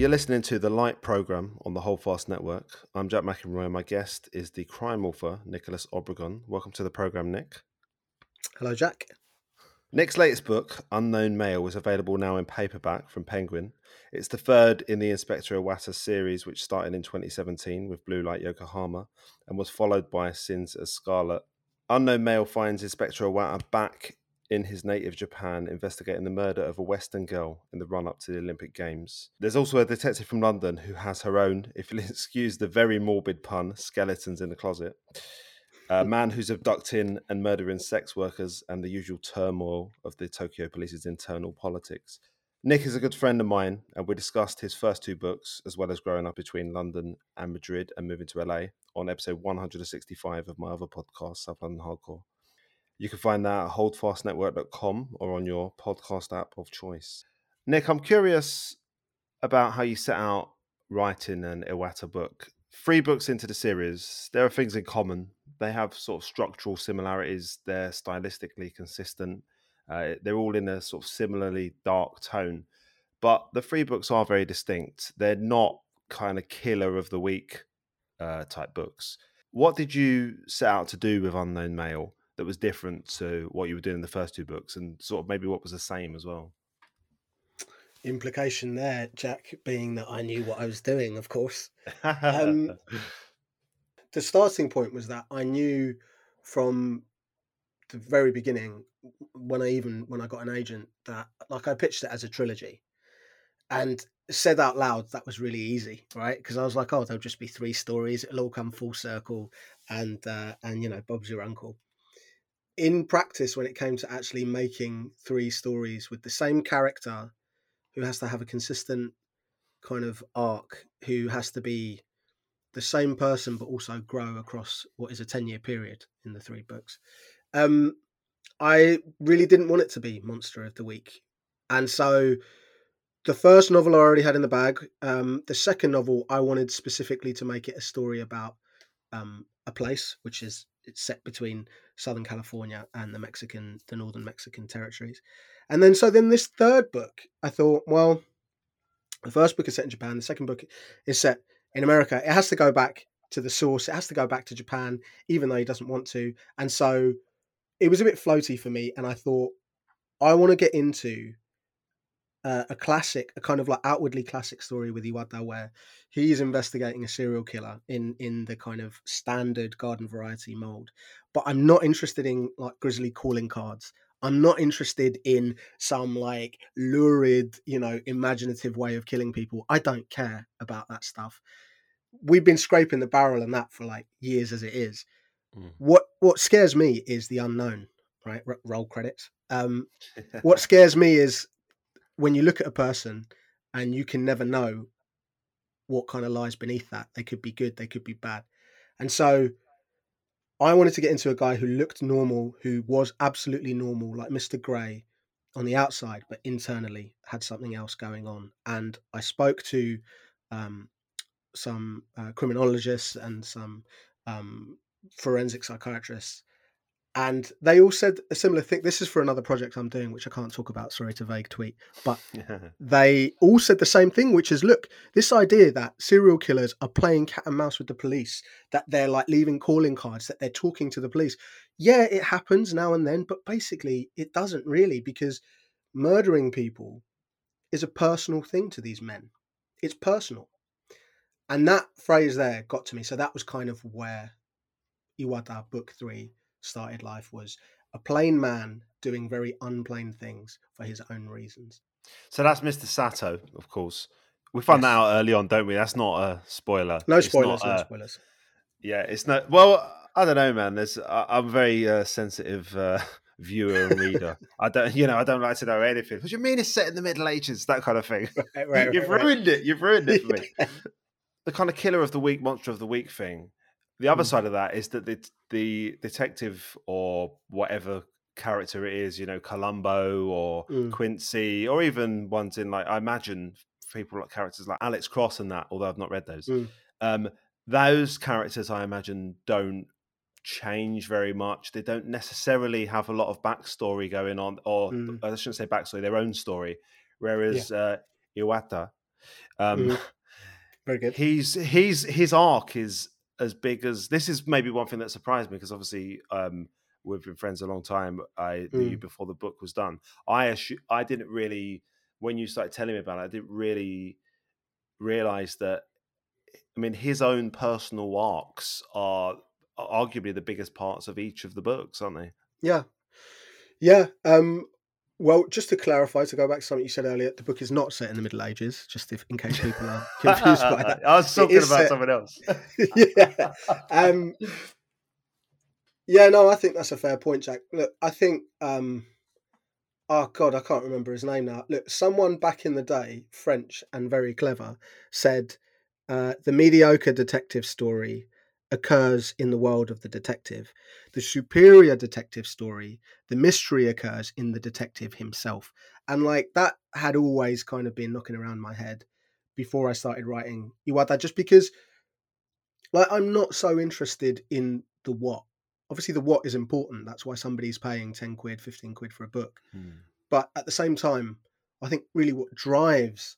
You're listening to the Light program on the Holdfast Network. I'm Jack McInroy, and my guest is the crime author Nicolás Obregón. Welcome to the program, Nick. Hello, Jack. Nick's latest book, Unknown Male, is available now in paperback from Penguin. It's the third in the Inspector Iwata series, which started in 2017 with Blue Light Yokohama and was followed by Sins as Scarlet. Unknown Male finds Inspector Iwata back in his native Japan investigating the murder of a Western girl in the run up to the Olympic Games. There's also a detective from London who has her own, if you'll excuse the very morbid pun, skeletons in the closet. A mm. man who's abducting and murdering sex workers and the usual turmoil of the Tokyo police's internal politics. Nick is a good friend of mine, and we discussed his first two books, as well as growing up between London and Madrid and moving to LA, on episode 165 of my other podcast, South London Hardcore. You can find that at holdfastnetwork.com or on your podcast app of choice. Nick, I'm curious about how you set out writing an Iwata book. Three books into the series, there are things in common. They have sort of structural similarities, they're stylistically consistent, uh, they're all in a sort of similarly dark tone. But the three books are very distinct. They're not kind of killer of the week uh, type books. What did you set out to do with Unknown Male? That was different to what you were doing in the first two books and sort of maybe what was the same as well? Implication there jack being that i knew what i was doing of course. Um, the starting point was that i knew from the very beginning when i even when i got an agent that like i pitched it as a trilogy. And said out loud that was really easy right? Because i was like oh there'll just be three stories it'll all come full circle and uh, and you know bob's your uncle in practice when it came to actually making three stories with the same character who has to have a consistent kind of arc who has to be the same person but also grow across what is a 10 year period in the three books. Um i really didn't want it to be monster of the week. And so the first novel i already had in the bag um the second novel i wanted specifically to make it a story about um a place which is it's set between Southern California and the Mexican, the northern Mexican territories. And then, so then this third book, I thought, well, the first book is set in Japan, the second book is set in America. It has to go back to the source, it has to go back to Japan, even though he doesn't want to. And so it was a bit floaty for me. And I thought, I want to get into uh, a classic, a kind of like outwardly classic story with Iwata, where he's investigating a serial killer in in the kind of standard garden variety mold. But I'm not interested in like grisly calling cards. I'm not interested in some like lurid, you know, imaginative way of killing people. I don't care about that stuff. We've been scraping the barrel on that for like years as it is. Mm. What what scares me is the unknown, right? R- roll credits. Um, what scares me is when you look at a person and you can never know what kind of lies beneath that. They could be good, they could be bad. And so I wanted to get into a guy who looked normal, who was absolutely normal, like Mr. Grey on the outside, but internally had something else going on. And I spoke to um, some uh, criminologists and some um, forensic psychiatrists and they all said a similar thing. This is for another project I'm doing, which I can't talk about. Sorry to vague tweet, but they all said the same thing, which is, look, this idea that serial killers are playing cat and mouse with the police, that they're like leaving calling cards, that they're talking to the police. Yeah, it happens now and then, but basically, it doesn't really because murdering people is a personal thing to these men. It's personal, and that phrase there got to me. So that was kind of where Iwata Book Three started life was a plain man doing very unplain things for his own reasons. So that's Mr. Sato, of course. We found yes. that out early on, don't we? That's not a spoiler. No spoilers. Not, no uh, spoilers. Yeah, it's not. Well, I don't know, man. There's. I'm a very uh, sensitive uh, viewer and reader. I don't, you know, I don't like to know anything. What do you mean it's set in the Middle Ages? That kind of thing. Right, right, You've right, ruined it. You've ruined it for me. the kind of killer of the week, monster of the week thing the other mm. side of that is that the the detective or whatever character it is, you know, Columbo or mm. Quincy, or even ones in like I imagine people like characters like Alex Cross and that, although I've not read those. Mm. Um, those characters, I imagine, don't change very much. They don't necessarily have a lot of backstory going on, or mm. I shouldn't say backstory, their own story. Whereas yeah. uh, Iwata, Um, Mhm. Very good. He's he's his arc is as big as this is maybe one thing that surprised me because obviously um, we've been friends a long time. I knew you Mm. before the book was done. I assu- I didn't really when you started telling me about it, I didn't really realize that. I mean, his own personal arcs are arguably the biggest parts of each of the books, aren't they? Yeah. Yeah. Um, well, just to clarify, to go back to something you said earlier, the book is not set in the Middle Ages, just if, in case people are confused by that. I was talking about set- someone else. yeah. Um, yeah, no, I think that's a fair point, Jack. Look, I think, um, oh God, I can't remember his name now. Look, someone back in the day, French and very clever, said uh, the mediocre detective story occurs in the world of the detective. The superior detective story, the mystery occurs in the detective himself. And like that had always kind of been knocking around my head before I started writing Iwata, just because like I'm not so interested in the what. Obviously, the what is important. That's why somebody's paying 10 quid, 15 quid for a book. Hmm. But at the same time, I think really what drives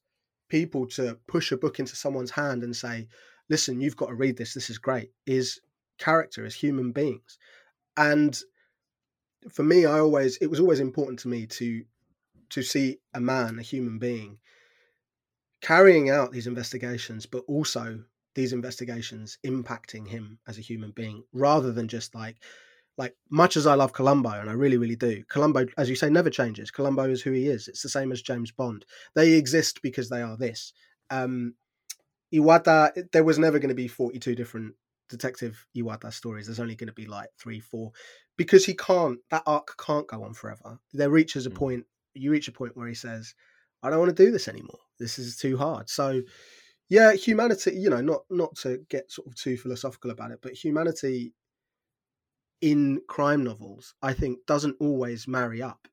people to push a book into someone's hand and say, listen, you've got to read this, this is great, is character, is human beings. And for me, I always, it was always important to me to to see a man, a human being, carrying out these investigations, but also these investigations impacting him as a human being, rather than just like like much as I love Columbo, and I really, really do, Columbo, as you say, never changes. Columbo is who he is. It's the same as James Bond. They exist because they are this. Um, Iwata, there was never going to be 42 different detective Iwata stories. There's only going to be like three, four, because he can't, that arc can't go on forever. There reaches a Mm. point, you reach a point where he says, I don't want to do this anymore. This is too hard. So, yeah, humanity, you know, not not to get sort of too philosophical about it, but humanity in crime novels, I think, doesn't always marry up.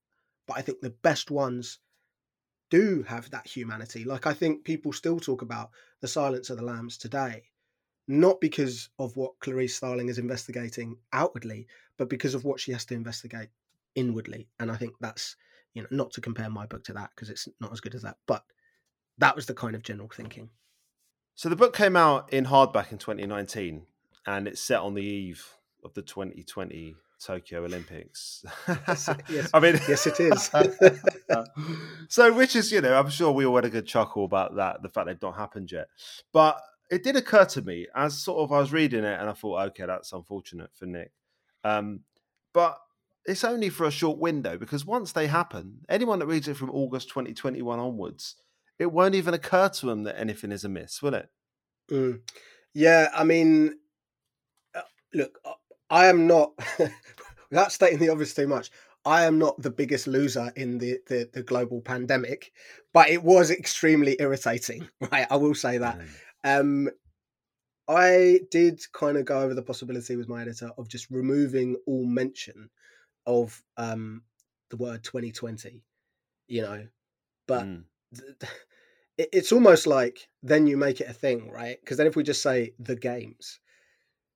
But I think the best ones do have that humanity. Like I think people still talk about the Silence of the Lambs today, not because of what Clarice Starling is investigating outwardly, but because of what she has to investigate inwardly. And I think that's you know not to compare my book to that because it's not as good as that, but that was the kind of general thinking. So the book came out in hardback in 2019, and it's set on the eve of the 2020 Tokyo Olympics. Yes, yes. I mean, Yes, it is. so, which is, you know, I'm sure we all had a good chuckle about that, the fact they've not happened yet. But it did occur to me as sort of I was reading it, and I thought, okay, that's unfortunate for Nick. Um, but it's only for a short window because once they happen, anyone that reads it from August 2021 onwards, it won't even occur to them that anything is amiss, will it? Mm. Yeah, I mean, uh, look, uh, I am not, without stating the obvious too much, I am not the biggest loser in the, the, the global pandemic, but it was extremely irritating, right? I will say that. Mm. Um, I did kind of go over the possibility with my editor of just removing all mention of um, the word 2020, you know, but Mm. th- it's almost like then you make it a thing, right? Because then if we just say the games,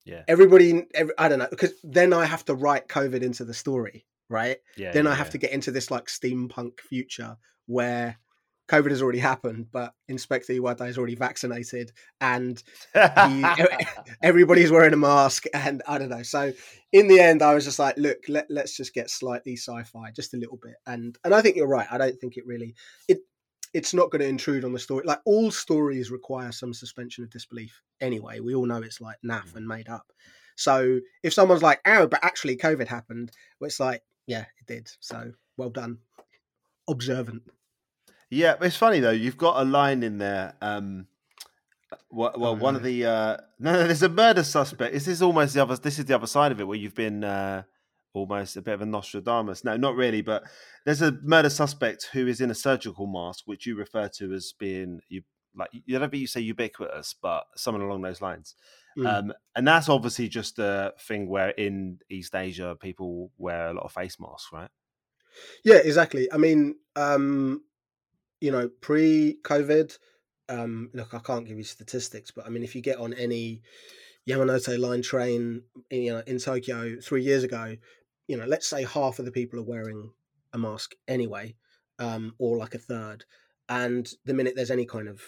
Yeah. everybody, every, I don't know, because then I have to write COVID into the story, right? Yeah. then yeah, I have yeah. to get into this like steampunk future where COVID has already happened, but Inspector Iwata is already vaccinated and he- everybody's wearing a mask and I don't know. So in the end, I was just like, look, let, let's just get slightly sci-fi, just a little bit. And and I think you're right. I don't think it really it it's not going to intrude on the story. Like all stories require some suspension of disbelief anyway. We all know it's like naff Mm. and made up. So if someone's like, oh, but actually COVID happened, well, it's like, yeah, it did. So well done. Observant. Yeah, it's funny though. You've got a line in there. Um, well, well Oh, one of the uh, no, no, there's a murder suspect. This is almost the other. This is the other side of it, where you've been uh, almost a bit of a Nostradamus. No, not really, but there's a murder suspect who is in a surgical mask, which you refer to as being you like. You don't think you say ubiquitous, but something along those lines. Mm. Um, and that's obviously just a thing where in East Asia people wear a lot of face masks, right? Yeah, exactly. I mean, um, you know, pre-COVID, um, look, I can't give you statistics, but I mean, if you get on any Yamanote line train, in, you know, in Tokyo three years ago, you know, let's say half of the people are wearing a mask anyway, um, or like a third. And the minute there's any kind of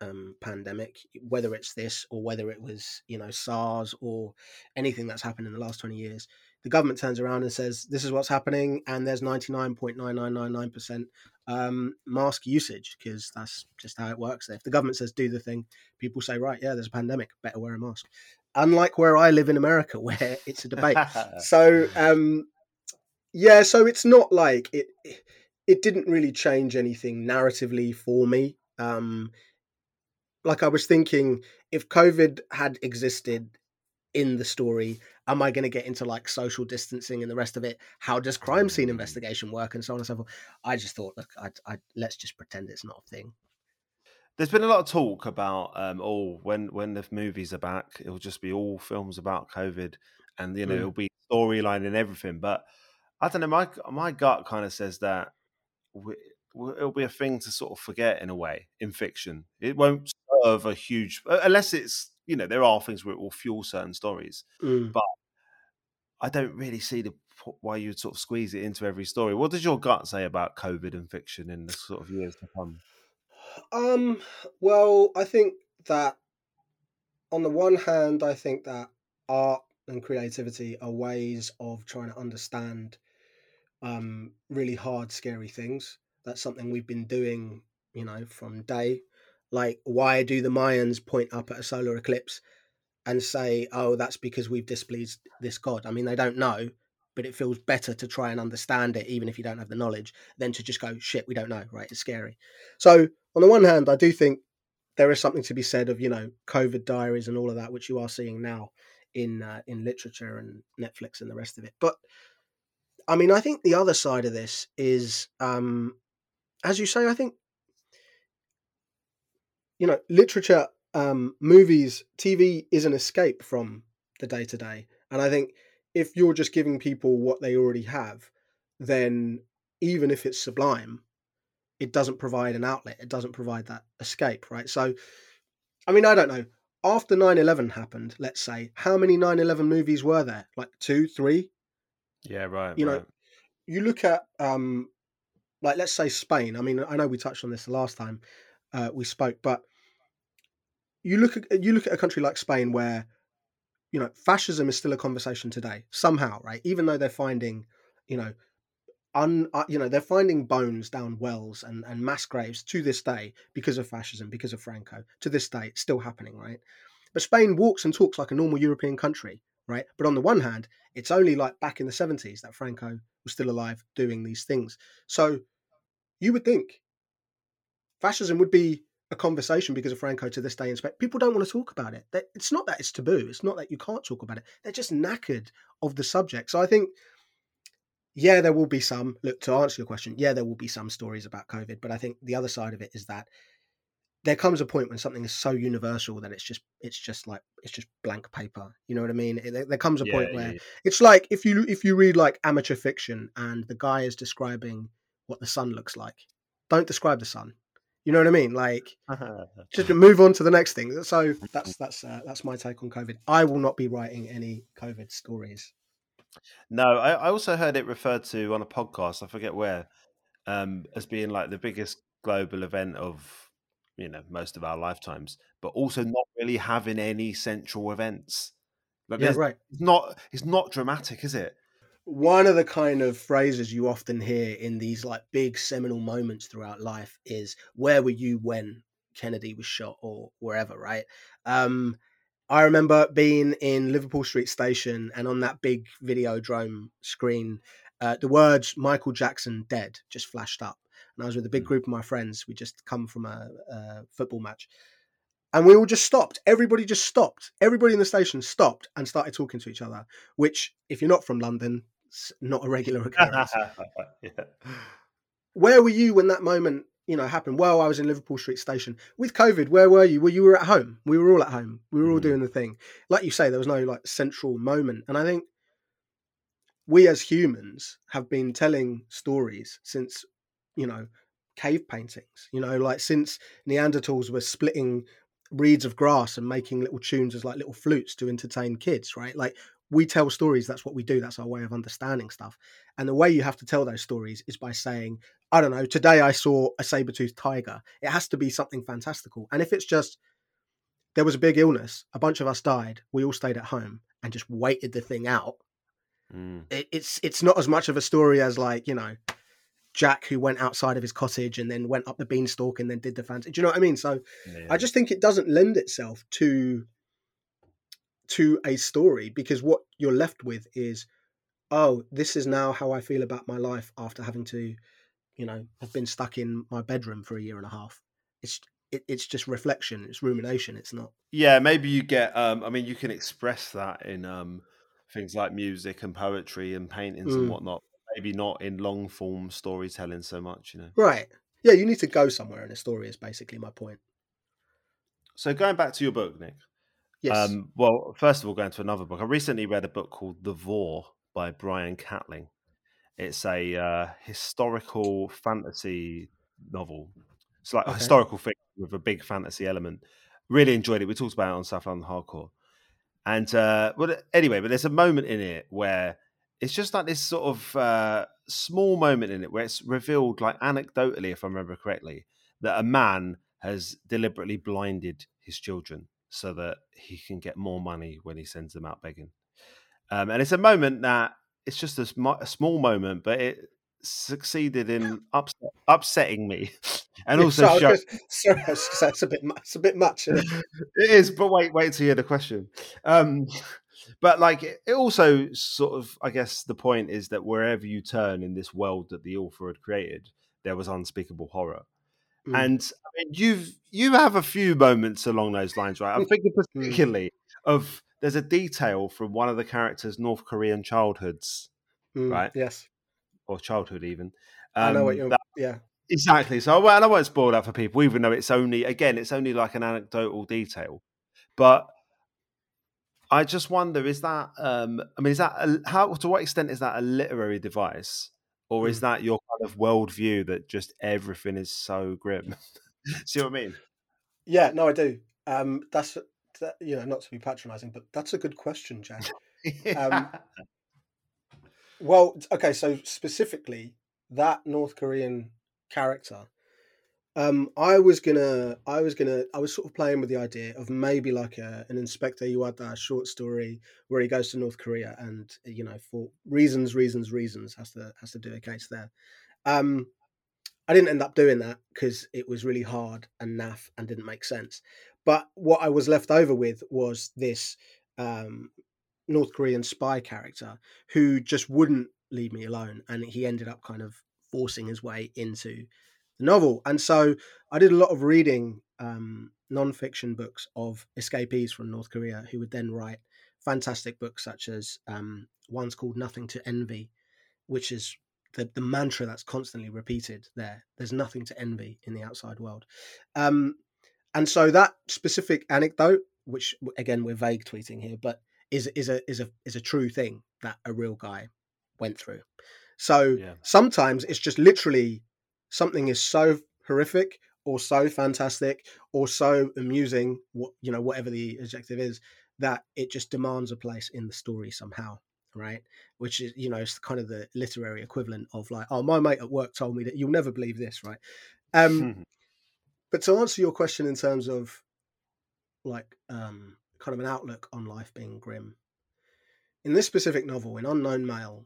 um, pandemic, whether it's this or whether it was you know SARS or anything that's happened in the last twenty years, the government turns around and says this is what's happening, and there's ninety nine point nine nine nine nine percent um, mask usage because that's just how it works. If the government says do the thing, people say right, yeah, there's a pandemic, better wear a mask. Unlike where I live in America, where it's a debate. so um, yeah, so it's not like it. It didn't really change anything narratively for me. Um, like I was thinking, if COVID had existed in the story, am I going to get into like social distancing and the rest of it? How does crime scene investigation work and so on and so forth? I just thought, look, I, I let's just pretend it's not a thing. There's been a lot of talk about, um, oh, when when the movies are back, it'll just be all films about COVID, and you know, mm. it'll be storyline and everything. But I don't know, my my gut kind of says that we, it'll be a thing to sort of forget in a way in fiction. It won't serve a huge unless it's you know there are things where it will fuel certain stories, mm. but I don't really see the why you'd sort of squeeze it into every story. What does your gut say about COVID and fiction in the sort of years to come? Um, well, I think that on the one hand, I think that art and creativity are ways of trying to understand um, really hard, scary things. That's something we've been doing, you know, from day. Like, why do the Mayans point up at a solar eclipse and say, oh, that's because we've displeased this god? I mean, they don't know, but it feels better to try and understand it, even if you don't have the knowledge, than to just go, shit, we don't know, right? It's scary. So, on the one hand, I do think there is something to be said of, you know, COVID diaries and all of that, which you are seeing now in uh, in literature and Netflix and the rest of it. But I mean, I think the other side of this is, um, as you say, I think you know, literature, um, movies, TV is an escape from the day to day, and I think if you're just giving people what they already have, then even if it's sublime, it doesn't provide an outlet. It doesn't provide that escape, right? So, I mean, I don't know. After 9 11 happened, let's say, how many 9 11 movies were there? Like two, three? Yeah, right. You right. know, you look at um, like let's say Spain. I mean, I know we touched on this the last time uh, we spoke, but you look at you look at a country like Spain where you know fascism is still a conversation today somehow, right? Even though they're finding, you know, un uh, you know they're finding bones down wells and and mass graves to this day because of fascism, because of Franco. To this day, it's still happening, right? But Spain walks and talks like a normal European country, right? But on the one hand, it's only like back in the 70s that Franco was still alive doing these things. So you would think fascism would be a conversation because of Franco to this day in Spain. People don't want to talk about it. It's not that it's taboo. It's not that you can't talk about it. They're just knackered of the subject. So I think, yeah, there will be some. Look, to answer your question, yeah, there will be some stories about COVID, but I think the other side of it is that there comes a point when something is so universal that it's just it's just like it's just blank paper. You know what i mean? It, there comes a yeah, point where yeah. it's like if you if you read like amateur fiction and the guy is describing what the sun looks like don't describe the sun. You know what i mean? Like just move on to the next thing. So that's that's uh, that's my take on covid. I will not be writing any covid stories no I, I also heard it referred to on a podcast i forget where um as being like the biggest global event of you know most of our lifetimes, but also not really having any central events. Like yeah, right. It's not it's not dramatic, is it? One of the kind of phrases you often hear in these like big seminal moments throughout life is "Where were you when Kennedy was shot?" or wherever, right? Um, I remember being in Liverpool Street Station and on that big video Videodrome screen, uh, the words "Michael Jackson dead" just flashed up and I was with a big mm. group of my friends. We just come from a, a football match, and we all just stopped. Everybody just stopped. Everybody in the station stopped and started talking to each other. Which, if you're not from London, it's not a regular occurrence. yeah. Where were you when that moment you know happened? Well, I was in Liverpool Street Station with COVID. Where were you? Well, you were at home. We were all at home. We were all mm. doing the thing. Like you say, there was no like central moment, and I think we as humans have been telling stories since you know, cave paintings, you know, like since Neanderthals were splitting reeds of grass and making little tunes as like little flutes to entertain kids, right? Like we tell stories. That's what we do. That's our way of understanding stuff. And the way you have to tell those stories is by saying, I don't know, today I saw a saber toothed tiger. It has to be something fantastical. And if it's just, there was a big illness, a bunch of us died, we all stayed at home and just waited the thing out. Mm. It, it's it's not as much of a story as like you know Jack who went outside of his cottage and then went up the beanstalk and then did the fancy. Do you know what I mean? So yeah. I just think it doesn't lend itself to to a story because what you're left with is oh this is now how i feel about my life after having to you know have been stuck in my bedroom for a year and a half. It's it, it's just reflection it's rumination it's not yeah maybe you get um i mean you can express that in um things like music and poetry and paintings mm. and whatnot maybe not in long form storytelling so much you know? Right. Yeah you need to go somewhere in a story is basically my point. So going back to your book nick Yes. Um, well, first of all, going to another book. I recently read a book called The Vorrh by Brian Catling. It's a uh, historical fantasy novel. It's like okay. a historical fiction with a big fantasy element. Really enjoyed it. We talked about it on South London Hardcore. And uh, well, anyway, but there's a moment in it where it's just like this sort of uh, small moment in it where it's revealed, like anecdotally, if I remember correctly, that a man has deliberately blinded his children so that he can get more money when he sends them out begging. Um, and it's a moment that it's just a, sm- a small moment, but it succeeded in upset, upsetting me, and also so sorry, that's a bit it's a bit much. It? it is, but wait, wait till you hear the question. Um, but like it also sort of, I guess the point is that wherever you turn in this world that the author had created, there was unspeakable horror. Mm. And Mean, you've you have a few moments along those lines, right? I'm thinking mm. particularly of there's a detail from one of the characters' North Korean childhoods, mm, right? Yes, or childhood even. Um, I know what um, you're. That, yeah, exactly. So, well, I won't spoil that for people, even though it's only again, it's only like an anecdotal detail, but. I just wonder: is that? Um, I mean, is that a, how? To what extent is that a literary device, or is mm. that your kind of worldview that just everything is so grim? See what I mean? Yeah, no, I do. Um, that's that, you know, not to be patronising, but that's a good question, Jack. um, well, okay, so specifically that North Korean character, um, I was gonna, I was gonna, I was sort of playing with the idea of maybe like a, an Inspector Iwata short story where he goes to North Korea and you know for reasons, reasons, reasons has to has to do a case there. Um, I didn't end up doing that because it was really hard and naff and didn't make sense. But what I was left over with was this um, North Korean spy character who just wouldn't leave me alone, and he ended up kind of forcing his way into the novel. And so I did a lot of reading um, non-fiction books of escapees from North Korea who would then write fantastic books such as um, one's called Nothing to Envy, which is the, the mantra that's constantly repeated there. There's nothing to envy in the outside world. Um, and so that specific anecdote, which again we're vague tweeting here, but is is a is a is a true thing that a real guy went through. So yeah. sometimes it's just literally something is so horrific or so fantastic or so amusing, what you know, whatever the adjective is, that it just demands a place in the story somehow right? Which is, you know, it's kind of the literary equivalent of like, oh, my mate at work told me that you'll never believe this, right? Um, but to answer your question in terms of like um, kind of an outlook on life being grim, in this specific novel, in Unknown Male,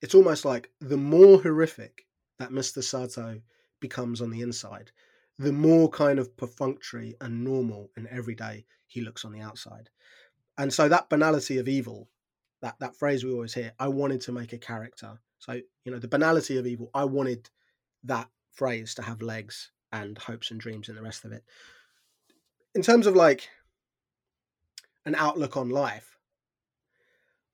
it's almost like the more horrific that Mr. Sato becomes on the inside, the more kind of perfunctory and normal and everyday he looks on the outside and so that banality of evil that that phrase we always hear i wanted to make a character. So you know the banality of evil i wanted that phrase to have legs and hopes and dreams and the rest of it. In terms of like an outlook on life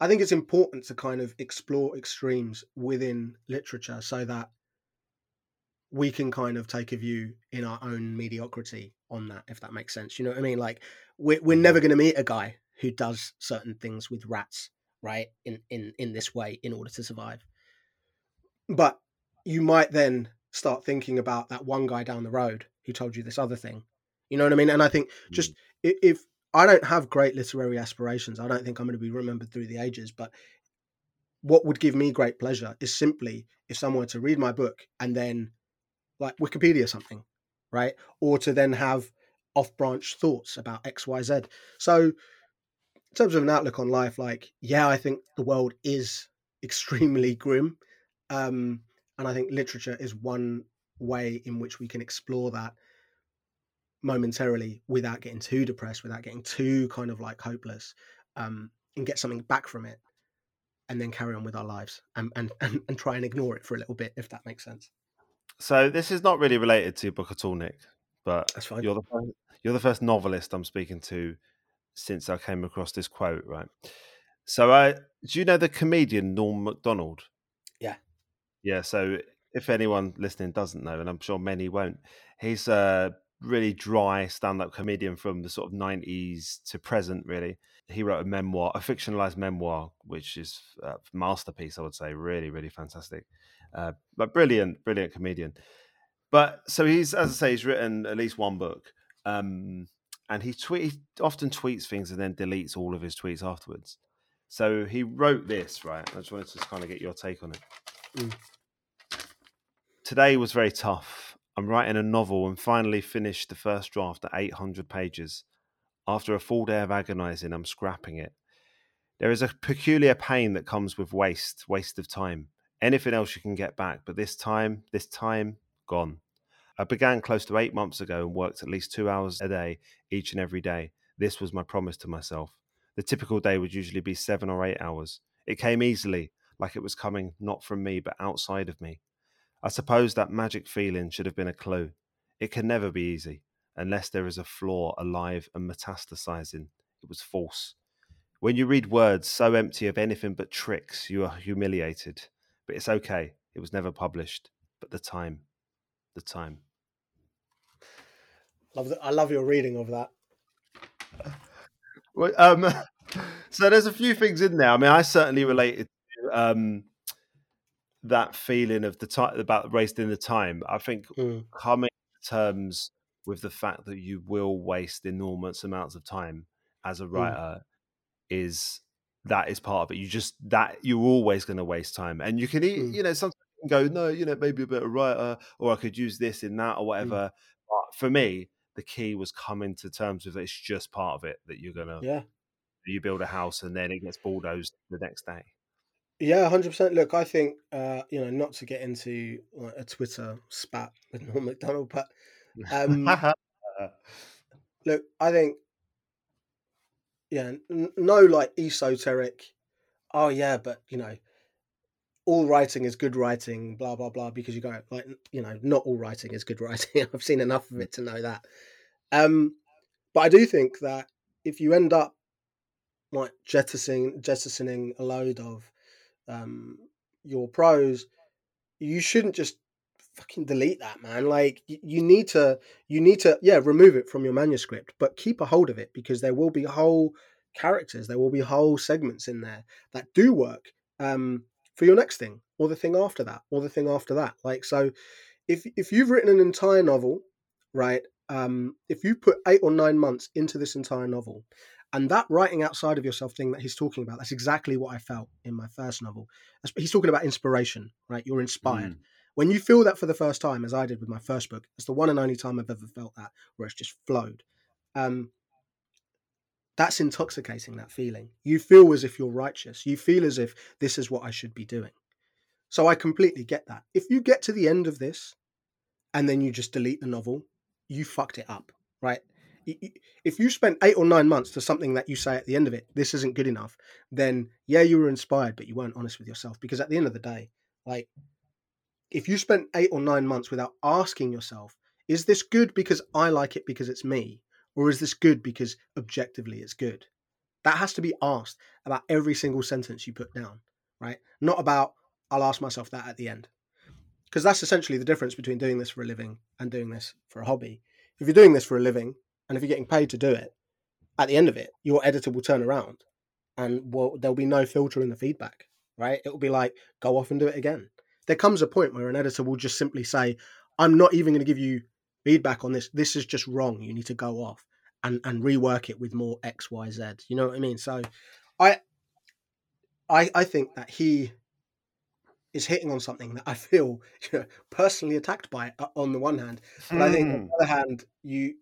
i think it's important to kind of explore extremes within literature so that we can kind of take a view in our own mediocrity on that if that makes sense. You know what i mean? Like we're, we're mm-hmm. never going to meet a guy who does certain things with rats, right? In in in this way in order to survive. But you might then start thinking about that one guy down the road who told you this other thing. You know what I mean? And I think just mm. if I don't have great literary aspirations. I don't think I'm going to be remembered through the ages, but what would give me great pleasure is simply if someone were to read my book and then like Wikipedia or something, right? Or to then have off branch thoughts about XYZ. So, in terms of an outlook on life, like, yeah, I think the world is extremely grim. Um, and I think literature is one way in which we can explore that momentarily without getting too depressed, without getting too kind of like hopeless, um, and get something back from it and then carry on with our lives and, and, and, and try and ignore it for a little bit, if that makes sense. So this is not really related to your book at all, Nick, but That's fine. you're the first, you're the first novelist I'm speaking to since I came across this quote, right? So I do you know the comedian Norm Macdonald? Yeah. Yeah, so if anyone listening doesn't know, and I'm sure many won't, he's a really dry stand-up comedian from the sort of 90s to present really he wrote a memoir a fictionalized memoir which is a masterpiece i would say really really fantastic uh, but brilliant brilliant comedian but so he's as i say he's written at least one book um, and he tweet he often tweets things and then deletes all of his tweets afterwards so he wrote this right i just wanted to kind of get your take on it Mm. today was very tough I'm writing a novel and finally finished the first draft at 800 pages. After a full day of agonizing, I'm scrapping it. There is a peculiar pain that comes with waste, waste of time. Anything else you can get back, but this time, this time, gone. I began close to eight months ago and worked at least two hours a day, each and every day. This was my promise to myself. The typical day would usually be seven or eight hours. It came easily, like it was coming not from me, but outside of me. I suppose that magic feeling should have been a clue. It can never be easy unless there is a flaw alive and metastasizing. It was false. When you read words so empty of anything but tricks, you are humiliated. But it's okay. It was never published. But the time, the time. Love the, I love your reading of that. Well, um, so there's a few things in there. I mean, I certainly related to um, that feeling of the time about wasting the time. I think Mm. coming to terms with the fact that you will waste enormous amounts of time as a writer is that is part of it. You just that you're always going to waste time, and you can eat, Mm. you know sometimes you can go no, you know maybe a better writer, or I could use this in that or whatever. But for me, the key was coming to terms with it's just part of it that you're gonna Yeah. you build a house and then it gets bulldozed the next day. Yeah, hundred percent. Look, I think uh, you know, not to get into like, a Twitter spat with Norm Macdonald, but um, look, I think yeah, n- no like esoteric. Oh yeah, but you know, all writing is good writing. Blah blah blah. Because you go like you know, not all writing is good writing. I've seen enough of it to know that. Um, but I do think that if you end up like jettisoning jettisoning a load of um your prose, you shouldn't just fucking delete that man like y- you need to you need to yeah remove it from your manuscript but keep a hold of it because there will be whole characters there will be whole segments in there that do work um for your next thing or the thing after that or the thing after that like so if if you've written an entire novel right um if you put 8 or 9 months into this entire novel and that writing outside of yourself thing that he's talking about that's exactly what i felt in my first novel he's talking about inspiration right you're inspired Mm. when you feel that for the first time, as I did with my first book, it's the one and only time I've ever felt that, where it's just flowed. Um, that's intoxicating, that feeling. You feel as if you're righteous. You feel as if this is what I should be doing. So I completely get that. If you get to the end of this and then you just delete the novel, you fucked it up, right? If you spent eight or nine months to something that you say at the end of it, this isn't good enough, then yeah, you were inspired, but you weren't honest with yourself. Because at the end of the day, like, if you spent eight or nine months without asking yourself, is this good because I like it because it's me? Or is this good because objectively it's good? That has to be asked about every single sentence you put down, right? Not about, I'll ask myself that at the end. Because that's essentially the difference between doing this for a living and doing this for a hobby. If you're doing this for a living and if you're getting paid to do it, at the end of it, your editor will turn around and well, there'll be no filter in the feedback, right? It will be like, go off and do it again there comes a point where an editor will just simply say, I'm not even going to give you feedback on this. This is just wrong. You need to go off. and and rework it with more X, Y, Z. You know what I mean? So, I, I, I think that he is hitting on something that I feel you know, personally attacked by uh, on the one hand, but I think on Hmm. the other hand, you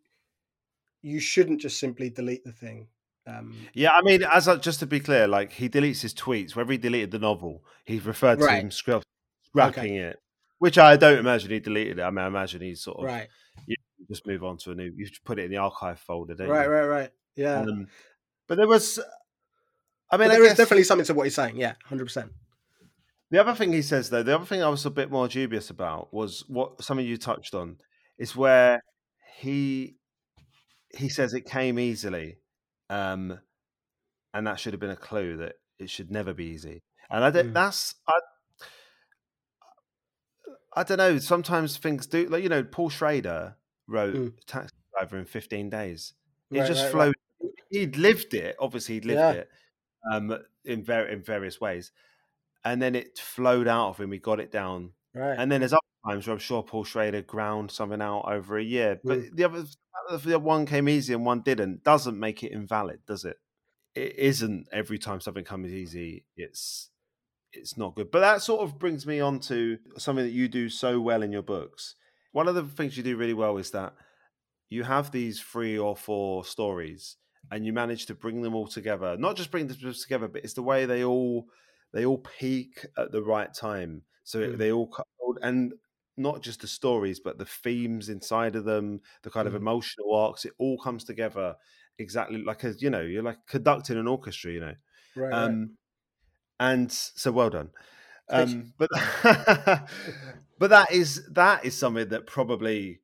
you shouldn't just simply delete the thing. Um, Yeah, I mean, as I, just to be clear, like he deletes his tweets. Whether he deleted the novel, he referred to Right. him scrap, scrapping it, which I don't imagine he deleted it. I mean, I imagine he's sort of right, just move on to a new. You just put it in the archive folder, don't right, you? right, right. Yeah, Um, but there was, I but mean, I there is guess definitely something to what he's saying. Yeah, hundred percent. the other thing he says though, the other thing I was a bit more dubious about was what some of you touched on, is where he he says it came easily, um, and that should have been a clue that it should never be easy. And I don't. Mm. That's I. I don't know. Sometimes things do. Like you know, Paul Schrader wrote Mm. Taxi Driver in fifteen days. He Right, just right, flowed. He'd lived it. Obviously, he'd lived Yeah. it um, in ver- in various ways, and then it flowed out of him. We got it down, Right. and then there's other times where I'm sure Paul Schrader ground something out over a year. But Mm. the other, the one came easy and one didn't, doesn't make it invalid, does it? It isn't every time something comes easy. It's it's not good. But that sort of brings me on to something that you do so well in your books. One of the things you do really well is that you have these three or four stories and you manage to bring them all together. Not just bring them together, but it's the way they all they all peak at the right time. So Mm. they all and not just the stories, but the themes inside of them, the kind of Mm. emotional arcs. It all comes together exactly like a you know you're like conducting an orchestra. You know, Right. right. And so well done. Um, but but that is that is something that probably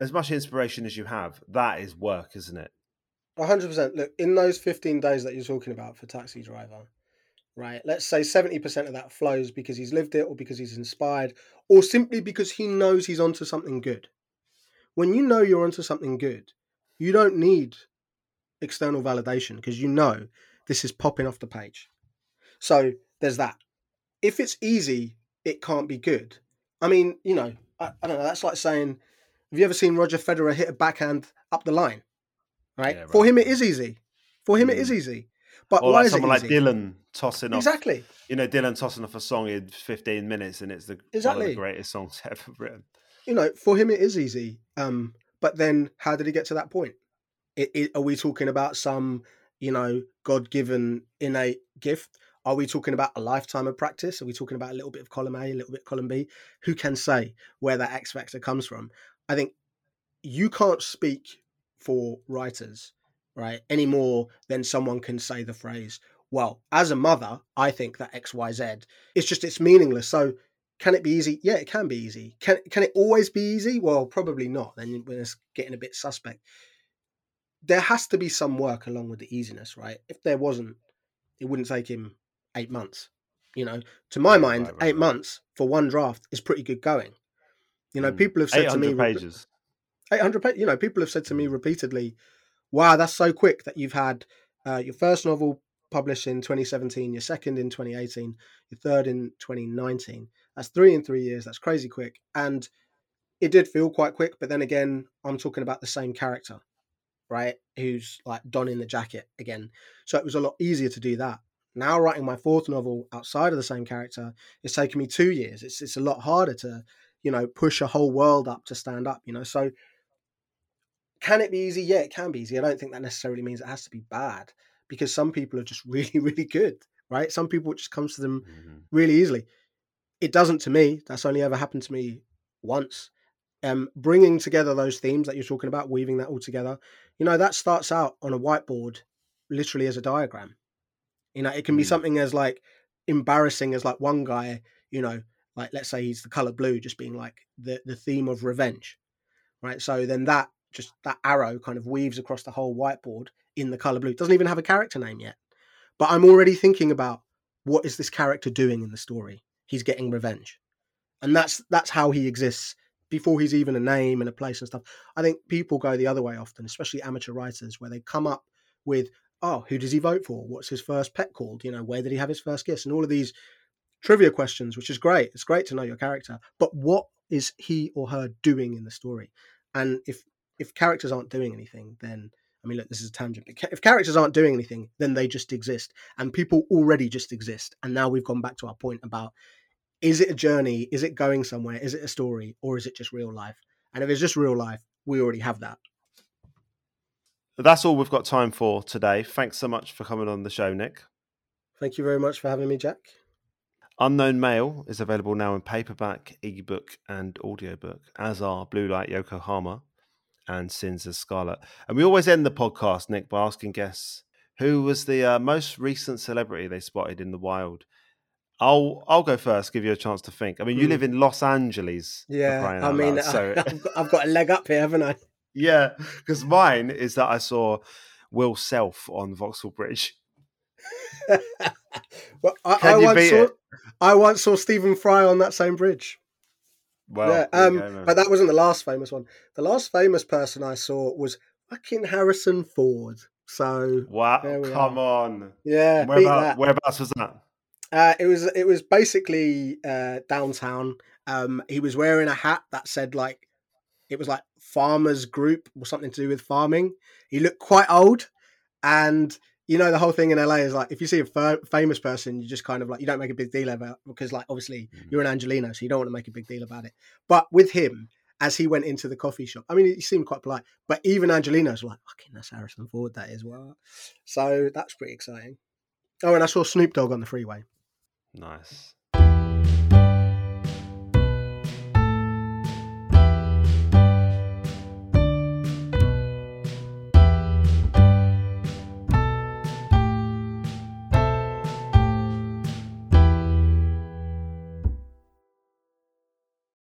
as much inspiration as you have, that is work, isn't it? hundred percent. Look, in those fifteen days that you're talking about for Taxi Driver, right? Let's say seventy percent of that flows because he's lived it, or because he's inspired, or simply because he knows he's onto something good. When you know you're onto something good, you don't need external validation because you know this is popping off the page. So there's that. If it's easy, it can't be good. I mean, you know, I, I don't know. That's like saying, have you ever seen Roger Federer hit a backhand up the line? Right. Yeah, For him, it is easy. For him, it is Mm. easy. But Or why like is it someone like? Dylan tossing off, exactly. you know, Dylan tossing off a song in 15 minutes, and it's the one of Exactly. the greatest songs ever written. You know, for him, it is easy. Um, but then, how did he get to that point? It, it, are we talking about some, you know, God-given innate gift? Are we talking about a lifetime of practice? Are we talking about a little bit of column A, a little bit of column B? Who can say where that X factor comes from? I think you can't speak for writers, right, any more than someone can say the phrase, well, as a mother, I think that X, Y, Z. It's just it's meaningless. So can it be easy? Yeah, it can be easy. Can can it always be easy? Well, probably not. Then it's getting a bit suspect. There has to be some work along with the easiness, right? If there wasn't, it wouldn't take him eight months. You know, to my mind, right, right, eight right. months for one draft is pretty good going. You know, Mm. people have said to me, 800 pages. 800 pages. You know, people have said to me repeatedly, "Wow, that's so quick that you've had uh, your first novel published in 2017, your second in 2018, your third in 2019. That's three in three years. That's crazy quick." And it did feel quite quick, but then again, I'm talking about the same character, right? Who's like donning the jacket again. So it was a lot easier to do that. Now writing my fourth novel outside of the same character, it's taken me two years. It's it's a lot harder to, you know, push a whole world up to stand up. You know, so can it be easy? Yeah, it can be easy. I don't think that necessarily means it has to be bad because some people are just really, really good, right? Some people it just comes to them Mhm. really easily. It doesn't to me. That's only ever happened to me once. Um, bringing together those themes that you're talking about, weaving that all together, you know, that starts out on a whiteboard, literally as a diagram. You know, it can be Mm. something as like embarrassing as like one guy, you know, like let's say he's the color blue, just being like the the theme of revenge, right? So then that just that arrow kind of weaves across the whole whiteboard in the color blue. It doesn't even have a character name yet, but I'm already thinking about what is this character doing in the story? He's getting revenge, and that's that's how he exists before he's even a name and a place and stuff. I think people go the other way often, especially amateur writers, where they come up with, oh, who does he vote for? What's his first pet called? You know, where did he have his first kiss? And all of these trivia questions, which is great. It's great to know your character, but what is he or her doing in the story? And if if characters aren't doing anything, then I mean, look, this is a tangent. If characters aren't doing anything, then they just exist, and people already just exist. And now we've gone back to our point about: is it a journey? Is it going somewhere? Is it a story, or is it just real life? And if it's just real life, we already have that. That's all we've got time for today. Thanks so much for coming on the show, Nick. Thank you very much for having me, Jack. Unknown Male is available now in paperback, ebook, and audiobook, as are Blue Light Yokohama and Sins as Scarlet. And we always end the podcast, Nick, by asking guests who was the uh, most recent celebrity they spotted in the wild. I'll I'll go first. Give you a chance to think. I mean, you mm. live in Los Angeles. Yeah, I mean, so... I've got a leg up here, haven't I? Yeah, because mine is that I saw Will Self on Vauxhall Bridge. well, I, I once saw, it? I once saw Stephen Fry on that same bridge. Well, yeah, um, go, but that wasn't the last famous one. The last famous person I saw was fucking Harrison Ford. So wow, come are. on, yeah. Whereabouts, whereabouts was that? Uh, it was it was basically uh, downtown. Um, he was wearing a hat that said like it was like farmers group or something to do with farming. He looked quite old, and you know the whole thing in LA is like if you see a f- famous person, you just kind of like you don't make a big deal about it because like obviously mm. you're an Angelino, so you don't want to make a big deal about it. But with him, as he went into the coffee shop, I mean, he seemed quite polite, but even Angelino's like, "Fucking that's Harrison Ford, that is well." So that's pretty exciting. Oh, and I saw Snoop Dogg on the freeway. Nice.